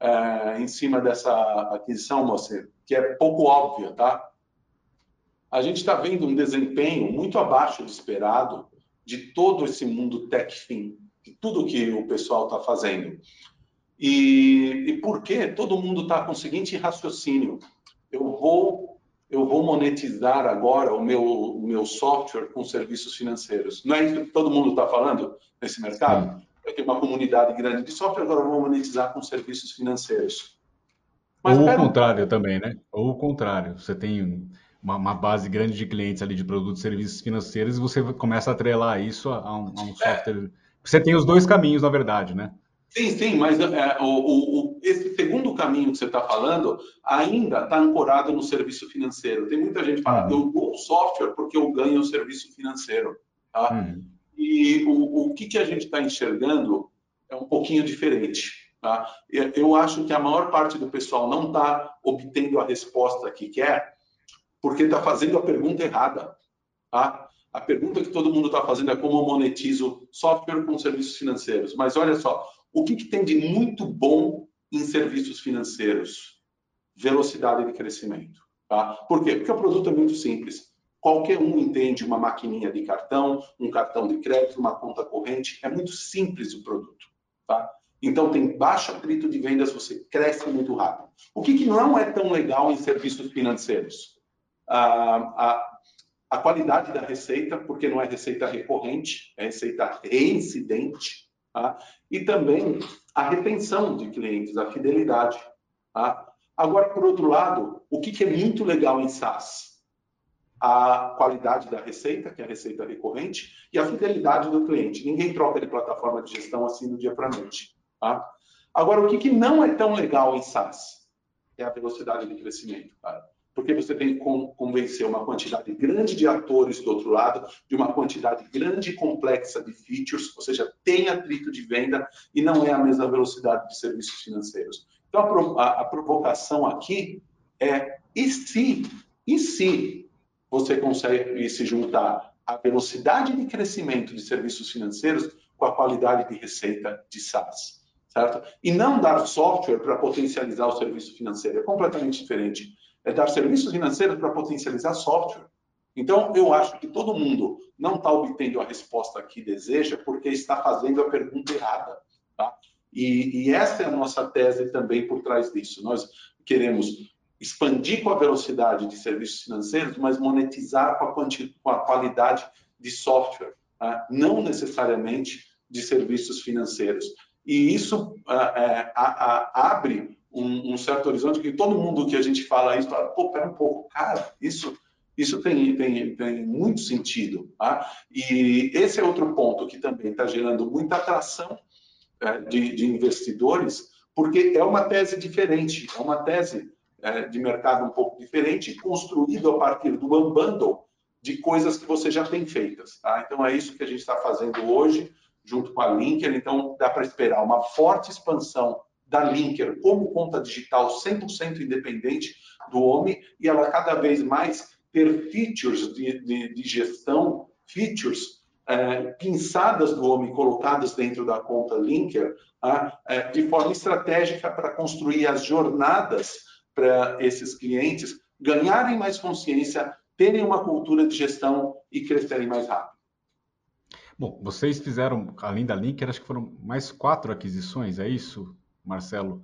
é, em cima dessa aquisição, você, que é pouco óbvia, tá? A gente está vendo um desempenho muito abaixo do esperado de todo esse mundo tech-fin, de tudo que o pessoal está fazendo. E, e por que todo mundo está com o seguinte raciocínio? Eu vou eu vou monetizar agora o meu, o meu software com serviços financeiros. Não é isso que todo mundo está falando nesse mercado? Eu tenho uma comunidade grande de software, agora eu vou monetizar com serviços financeiros. Mas, Ou o contrário também, né? Ou o contrário. Você tem uma, uma, base grande de clientes ali de produtos e serviços financeiros e você começa a atrelar isso a, um, a um é. software. É. Você tem os dois caminhos, na verdade, né? Sim, sim, mas é, o, o, esse segundo caminho que você está falando ainda está ancorado no serviço financeiro. Tem muita gente falando, uhum. eu dou software porque eu ganho o serviço financeiro. Tá? Uhum. E o, o que, que a gente está enxergando é um pouquinho diferente. Tá? Eu acho que a maior parte do pessoal não está obtendo a resposta que quer porque está fazendo a pergunta errada. Tá? A pergunta que todo mundo está fazendo é como eu monetizo software com serviços financeiros. Mas olha só, o que, que tem de muito bom em serviços financeiros? Velocidade de crescimento. Tá? Por quê? Porque o produto é muito simples. Qualquer um entende uma maquininha de cartão, um cartão de crédito, uma conta corrente. É muito simples o produto. Tá? Então, tem baixo atrito de vendas, você cresce muito rápido. O que, que não é tão legal em serviços financeiros? A, a, a qualidade da receita, porque não é receita recorrente, é receita reincidente. Tá? E também a retenção de clientes, a fidelidade. Tá? Agora, por outro lado, o que, que é muito legal em SaaS? A qualidade da receita, que é a receita recorrente, e a fidelidade do cliente. Ninguém troca de plataforma de gestão assim do dia para a noite. Tá? Agora, o que, que não é tão legal em SaaS? É a velocidade de crescimento. Cara porque você tem que convencer uma quantidade grande de atores do outro lado, de uma quantidade grande e complexa de features, ou seja, tem atrito de venda e não é a mesma velocidade de serviços financeiros. Então, a, provocação aqui é, e se, e se você consegue se juntar a velocidade de crescimento de serviços financeiros com a qualidade de receita de SaaS, certo? E não dar software para potencializar o serviço financeiro, é completamente diferente é dar serviços financeiros para potencializar software. Então, eu acho que todo mundo não está obtendo a resposta que deseja porque está fazendo a pergunta errada. Tá? E, e essa é a nossa tese também por trás disso. Nós queremos expandir com a velocidade de serviços financeiros, mas monetizar com a, com a qualidade de software, tá? não necessariamente de serviços financeiros. E isso é, a, a, abre um, um, certo horizonte que todo mundo que a gente fala isso fala, pô, pera um pouco, cara, isso isso tem, tem, tem muito sentido. Tá? E esse é outro ponto que também está gerando muita atração é, de, de, investidores, porque é uma tese diferente, é uma tese é, de mercado um pouco diferente, construído a partir do unbundle de coisas que você já tem feitas. Tá? Então, é isso que a gente está fazendo hoje, junto com a Linker. Então, dá para esperar uma forte expansão da Linker como conta digital 100% independente do homem e ela cada vez mais ter features de, de, de gestão, features é, pinçadas do homem colocadas dentro da conta Linker tá? é, de forma estratégica para construir as jornadas para esses clientes ganharem mais consciência, terem uma cultura de gestão e crescerem mais rápido. Bom, vocês fizeram, além da Linker, acho que foram mais quatro aquisições, é isso? Marcelo,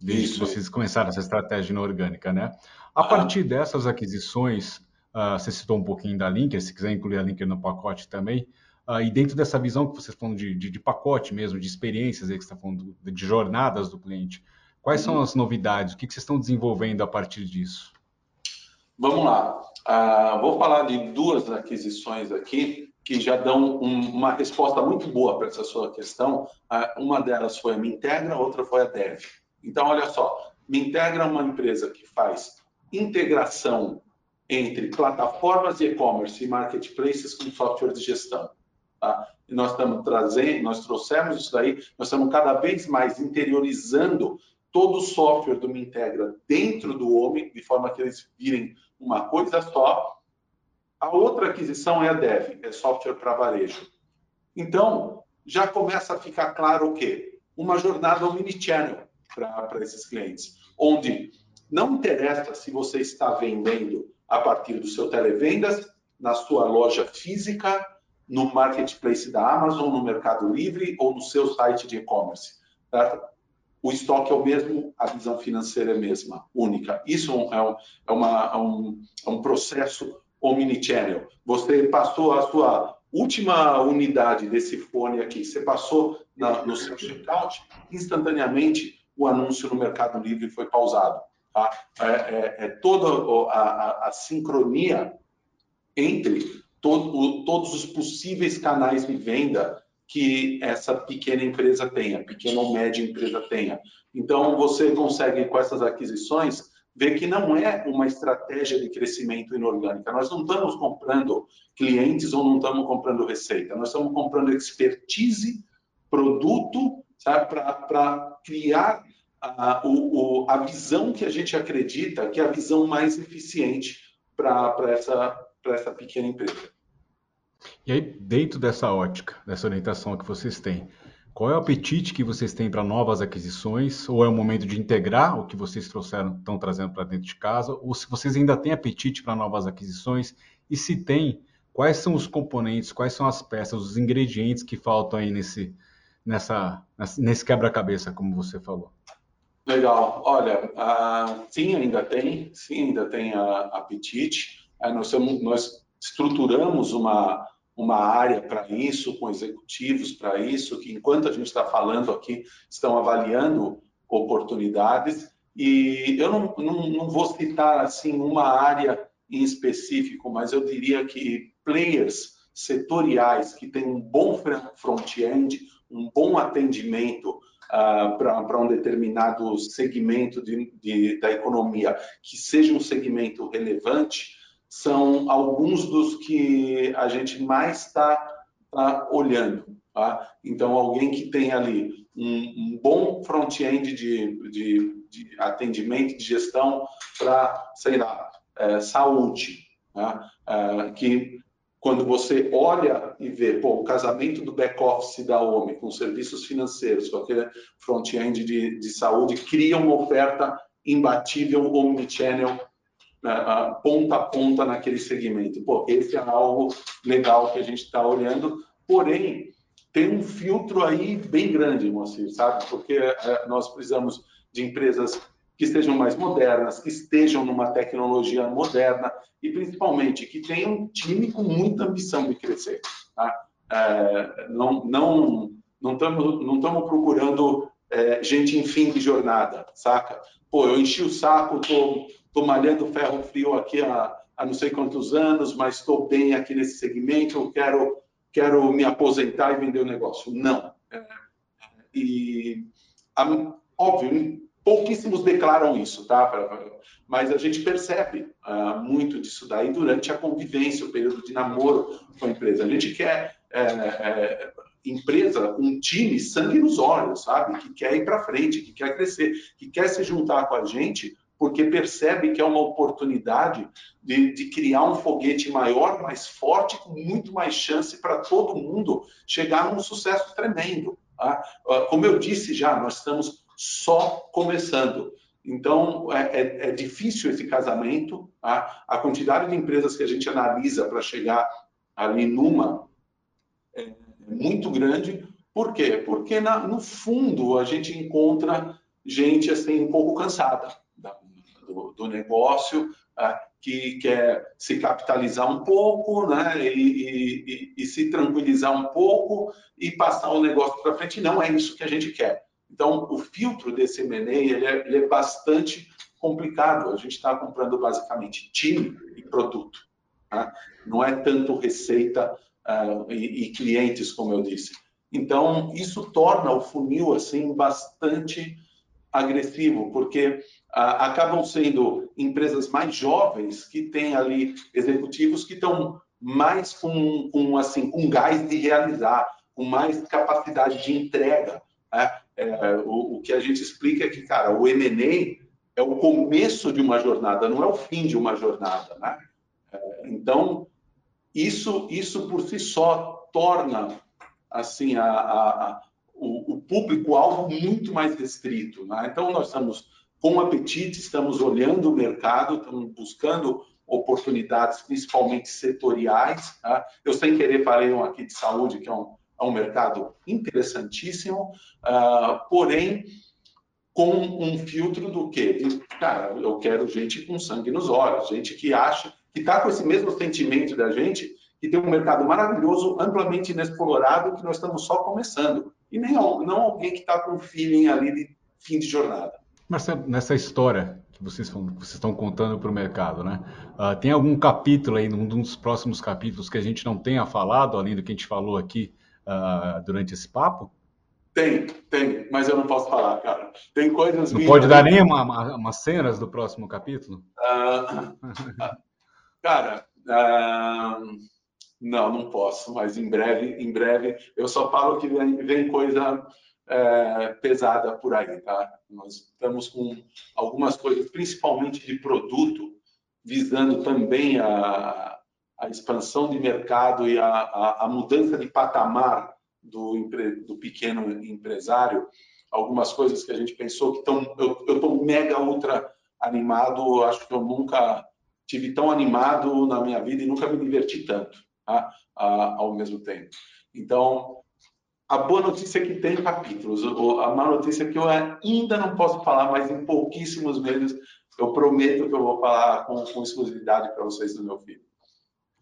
desde Isso. que vocês começaram essa estratégia inorgânica, né? A ah. partir dessas aquisições, uh, você citou um pouquinho da Linker, se quiser incluir a Linker no pacote também, uh, e dentro dessa visão que vocês estão de, de, de, pacote mesmo, de experiências aí que você está falando, de, de jornadas do cliente, quais são as novidades? O que, vocês estão desenvolvendo a partir disso? Vamos lá. Uh, vou falar de duas aquisições aqui que já dão um, uma resposta muito boa para essa sua questão. Uma delas foi a Mintegra, outra foi a Dev. Então, olha só, Mintegra é uma empresa que faz integração entre plataformas de e-commerce e marketplaces com software de gestão. Tá? Nós estamos trazendo, nós trouxemos isso daí, nós estamos cada vez mais interiorizando todo o software do Mintegra dentro do homem, de forma que eles virem uma coisa só. A outra aquisição é a Dev, é software para varejo. Então, já começa a ficar claro o quê? Uma jornada omnichannel para esses clientes, onde não interessa se você está vendendo a partir do seu televendas, na sua loja física, no marketplace da Amazon, no Mercado Livre ou no seu site de e-commerce. O estoque é o mesmo, a visão financeira é a mesma, única. Isso é um, é uma, é um, é um processo omnichannel. Você passou a sua última unidade desse fone aqui, você passou na, no seu checkout, instantaneamente o anúncio no Mercado Livre foi pausado. Tá? É, é, é toda a, a, a, sincronia entre todo, o, todos os possíveis canais de venda que essa pequena empresa tenha, pequena ou média empresa tenha. Então, você consegue, com essas aquisições, ver que não é uma estratégia de crescimento inorgânica. Nós não estamos comprando clientes ou não estamos comprando receita, nós estamos comprando expertise, produto, para criar a, o, a visão que a gente acredita que é a visão mais eficiente para essa, essa pequena empresa. E aí, dentro dessa ótica, dessa orientação que vocês têm, qual é o apetite que vocês têm para novas aquisições? Ou é o momento de integrar o que vocês trouxeram, estão trazendo para dentro de casa? Ou se vocês ainda têm apetite para novas aquisições? E se tem, quais são os componentes, quais são as peças, os ingredientes que faltam aí nesse, nessa, nesse quebra-cabeça, como você falou? Legal. Olha, uh, sim, ainda tem, sim, ainda tem uh, apetite. Uh, nós, somos, nós estruturamos uma, uma área para isso, com executivos para isso, que enquanto a gente está falando aqui, estão avaliando oportunidades. E eu não, não, não vou citar assim uma área em específico, mas eu diria que players setoriais que têm um bom front-end, um bom atendimento uh, para um determinado segmento de, de, da economia que seja um segmento relevante, são alguns dos que a gente mais está tá olhando. Tá? Então, alguém que tem ali um, um bom front-end de, de, de, atendimento, de gestão para, sei lá, é, saúde, tá? é, que quando você olha e vê, pô, o casamento do back-office da OMI com serviços financeiros, com aquele front-end de, de saúde, cria uma oferta imbatível omnichannel ponta a ponta naquele segmento. Pô, esse é algo legal que a gente está olhando, porém, tem um filtro aí bem grande, Moacir, sabe? Porque uh, nós precisamos de empresas que estejam mais modernas, que estejam numa tecnologia moderna e principalmente que tenham um time com muita ambição de crescer. Tá? É, não não não estamos não procurando é, gente em fim de jornada, saca? Pô, eu enchi o saco, tô, tô malhando ferro frio aqui há, há não sei quantos anos, mas estou bem aqui nesse segmento, eu quero quero me aposentar e vender o negócio. Não. É, e a, óbvio, pouquíssimos declaram isso, tá? Mas a gente percebe uh, muito disso daí durante a convivência, o período de namoro com a empresa. A gente quer é, é, empresa, um time, sangue nos olhos, sabe? Que quer ir para frente, que quer crescer, que quer se juntar com a gente porque percebe que é uma oportunidade de, de, criar um foguete maior, mais forte, com muito mais chance para todo mundo chegar num sucesso tremendo. Tá? Ah, como eu disse já, nós estamos só começando. Então, é, é, é difícil esse casamento. Tá? A quantidade de empresas que a gente analisa para chegar ali numa é muito grande. Por quê? Porque, na, no fundo, a gente encontra gente assim, um pouco cansada do, do negócio, tá? que quer se capitalizar um pouco né? E, e, e, se tranquilizar um pouco e passar o negócio para frente. Não é isso que a gente quer. Então, o filtro desse M&A ele é, ele é bastante complicado. A gente está comprando basicamente time e produto. Tá? Não é tanto receita uh, e, e, clientes, como eu disse. Então, isso torna o funil assim bastante agressivo, porque acabam sendo empresas mais jovens que têm ali executivos que estão mais com, com assim com gás de realizar, com mais capacidade de entrega. Né? É, o, o, que a gente explica é que, cara, o M&A é o começo de uma jornada, não é o fim de uma jornada, né? É, então, isso, isso por si só torna assim a, a, a o, o público-alvo muito mais restrito. Né? Então, nós estamos com apetite, estamos olhando o mercado, estamos buscando oportunidades, principalmente setoriais. Tá? Eu, sem querer, falei um aqui de saúde, que é um, é um mercado interessantíssimo, uh, porém, com um filtro do quê? De, cara, eu quero gente com sangue nos olhos, gente que acha, que está com esse mesmo sentimento da gente, que tem um mercado maravilhoso, amplamente inexplorado, que nós estamos só começando. E nem, não alguém que está com feeling ali de fim de jornada. Marcelo, nessa história que vocês, vocês estão contando para o mercado, né? Uh, tem algum capítulo aí, num dos próximos capítulos, que a gente não tenha falado, além do que a gente falou aqui uh, durante esse papo? Tem, tem, mas eu não posso falar, cara. Tem coisas. Não pode dar nem uma, uma, umas cenas do próximo capítulo? Uh, cara, uh, não, não posso, mas em breve, em breve, eu só falo que vem, vem coisa é, pesada por aí, tá? Nós estamos com algumas coisas, principalmente de produto, visando também a, a expansão de mercado e a, a, a mudança de patamar do, empre, do pequeno empresário, algumas coisas que a gente pensou que estão. Eu estou mega ultra animado, acho que eu nunca tive tão animado na minha vida e nunca me diverti tanto tá? ao mesmo tempo. Então, a boa notícia é que tem capítulos, a má notícia é que eu ainda não posso falar, mas em pouquíssimos meses eu prometo que eu vou falar com, com exclusividade para vocês do meu filho.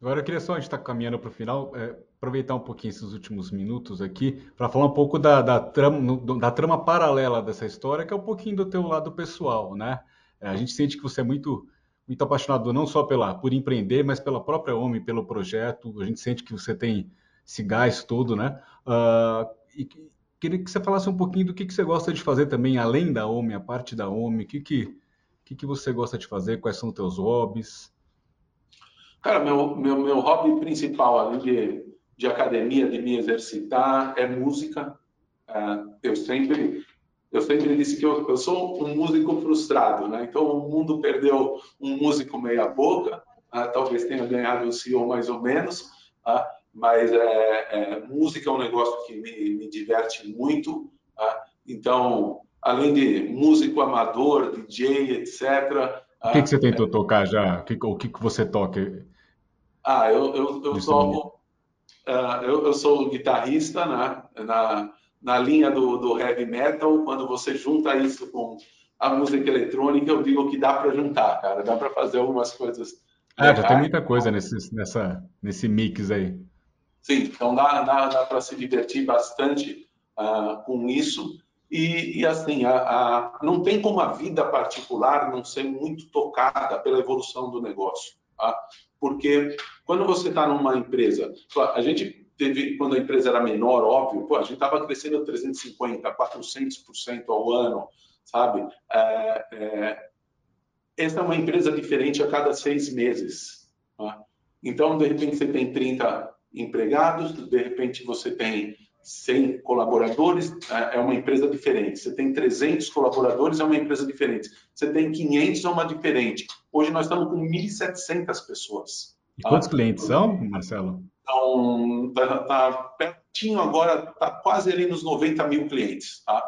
Agora eu queria só, a gente está caminhando para o final, é, aproveitar um pouquinho esses últimos minutos aqui para falar um pouco da, da, trama, da trama paralela dessa história, que é um pouquinho do teu lado pessoal, né? É, a gente sente que você é muito muito apaixonado não só pela por empreender, mas pela própria Homem, pelo projeto. A gente sente que você tem esse gás todo, né? Uh, e queria que você falasse um pouquinho do que, que você gosta de fazer também, além da Homem, a parte da Homem. O que, que, que, que você gosta de fazer? Quais são os teus hobbies? Cara, meu, meu, meu hobby principal, além de, de academia, de me exercitar, é música. Uh, eu sempre eu sempre disse que eu, eu, sou um músico frustrado, né? Então o mundo perdeu um músico meia boca, ah, talvez tenha ganhado o CEO mais ou menos, mas é, é, música é um negócio que me, me diverte muito. Ah, então, além de músico amador, DJ, etc. O que, que você tentou é, tocar já? O que, o que, você toca? Ah, eu, eu, eu, sou, uh, eu, eu sou guitarrista né? na na linha do, do heavy metal, quando você junta isso com a música eletrônica, eu digo que dá para juntar, cara, dá para fazer algumas coisas. Ah, já tem muita coisa nesse, nessa, nesse mix aí. Sim, então dá, dá, dá para se divertir bastante uh, com isso. E, e assim, a, a, não tem como a vida particular não ser muito tocada pela evolução do negócio. Tá? Porque quando você está numa empresa, a gente teve, quando a empresa era menor, óbvio, pô, a gente estava crescendo 350%, 400% ao ano, sabe? É, é, essa é uma empresa diferente a cada seis meses. Tá? Então, de repente, você tem 30 empregados, de repente, você tem 100 colaboradores, é, é uma empresa diferente. Você tem 300 colaboradores, é uma empresa diferente. Você tem 500, é uma diferente. Hoje nós estamos com 1.700 pessoas. E quantos clientes são, Marcelo? Então, tá, tá pertinho agora, tá quase ali nos 90 mil clientes, tá?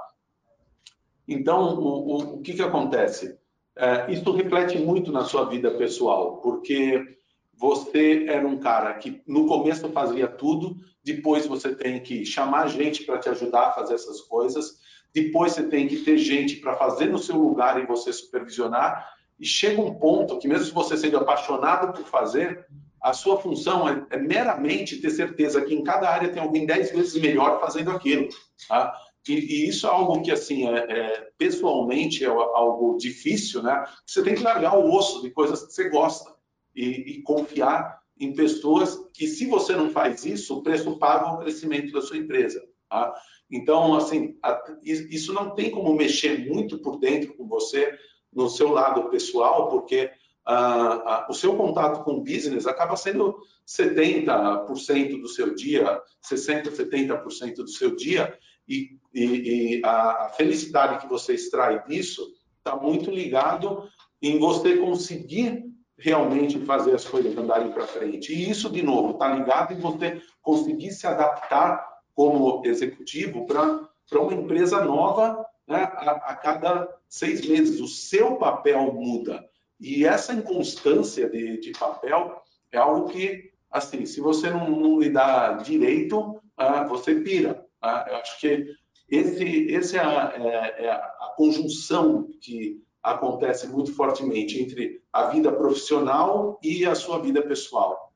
Então, o, o, o que que acontece? É, isso reflete muito na sua vida pessoal, porque você era um cara que no começo fazia tudo, depois você tem que chamar gente para te ajudar a fazer essas coisas, depois você tem que ter gente para fazer no seu lugar e você supervisionar, e chega um ponto que mesmo se você sendo apaixonado por fazer, a sua função é, é, meramente ter certeza que em cada área tem alguém dez vezes melhor fazendo aquilo. Tá? E, e, isso é algo que, assim, é, é, pessoalmente é algo difícil, né? Você tem que largar o osso de coisas que você gosta e, e confiar em pessoas que, se você não faz isso, o preço paga o crescimento da sua empresa. Tá? Então, assim, isso não tem como mexer muito por dentro com você no seu lado pessoal, porque ah, o seu contato com o business acaba sendo 70% do seu dia, 60%, 70% do seu dia, e, e, e a, a felicidade que você extrai disso está muito ligado em você conseguir realmente fazer as coisas andarem para frente. E isso, de novo, está ligado em você conseguir se adaptar como executivo para uma empresa nova né, a, a, cada seis meses. O seu papel muda. E essa inconstância de, de papel é algo que, assim, se você não, não lidar direito, ah, você pira. Ah, eu acho que esse, esse é, a, é, é a conjunção que acontece muito fortemente entre a vida profissional e a sua vida pessoal.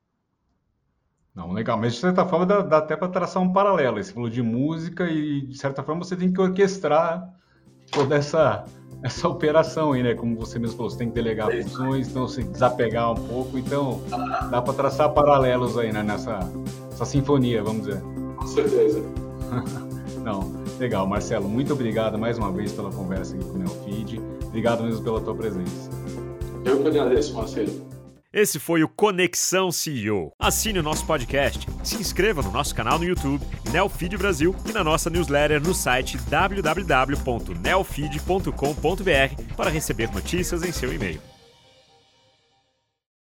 Não, legal, mas de certa forma dá, dá até para traçar um paralelo. Você falou de música e de certa forma você tem que orquestrar toda essa essa operação aí, né? Como você mesmo falou, você tem que delegar é funções, então se desapegar um pouco, então dá para traçar paralelos aí, né? Nessa essa sinfonia, vamos dizer. Com certeza. Não, legal, Marcelo, muito obrigado mais uma vez pela conversa aqui com o Neofeed. Obrigado mesmo pela tua presença. Eu que agradeço, Marcelo. Esse foi o Conexão CEO. Assine o nosso podcast, se inscreva no nosso canal no YouTube, Neofeed Brasil, e na nossa newsletter no site www.neofeed.com.br para receber notícias em seu e-mail.